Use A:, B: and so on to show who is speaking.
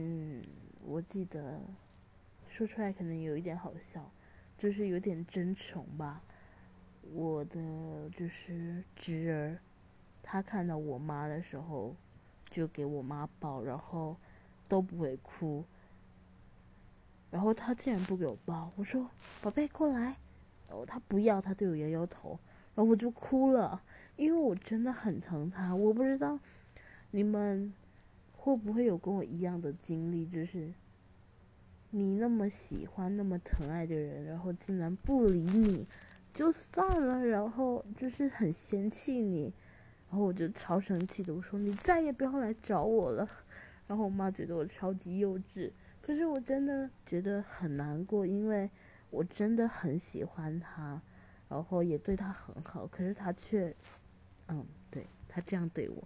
A: 嗯，我记得说出来可能有一点好笑，就是有点真诚吧。我的就是侄儿，他看到我妈的时候，就给我妈抱，然后都不会哭。然后他竟然不给我抱，我说：“宝贝，过来。”然后他不要，他对我摇摇头，然后我就哭了，因为我真的很疼他。我不知道你们会不会有跟我一样的经历，就是你那么喜欢、那么疼爱的人，然后竟然不理你，就算了，然后就是很嫌弃你，然后我就超生气的，我说：“你再也不要来找我了。”然后我妈觉得我超级幼稚。可是我真的觉得很难过，因为我真的很喜欢他，然后也对他很好，可是他却，嗯，对他这样对我。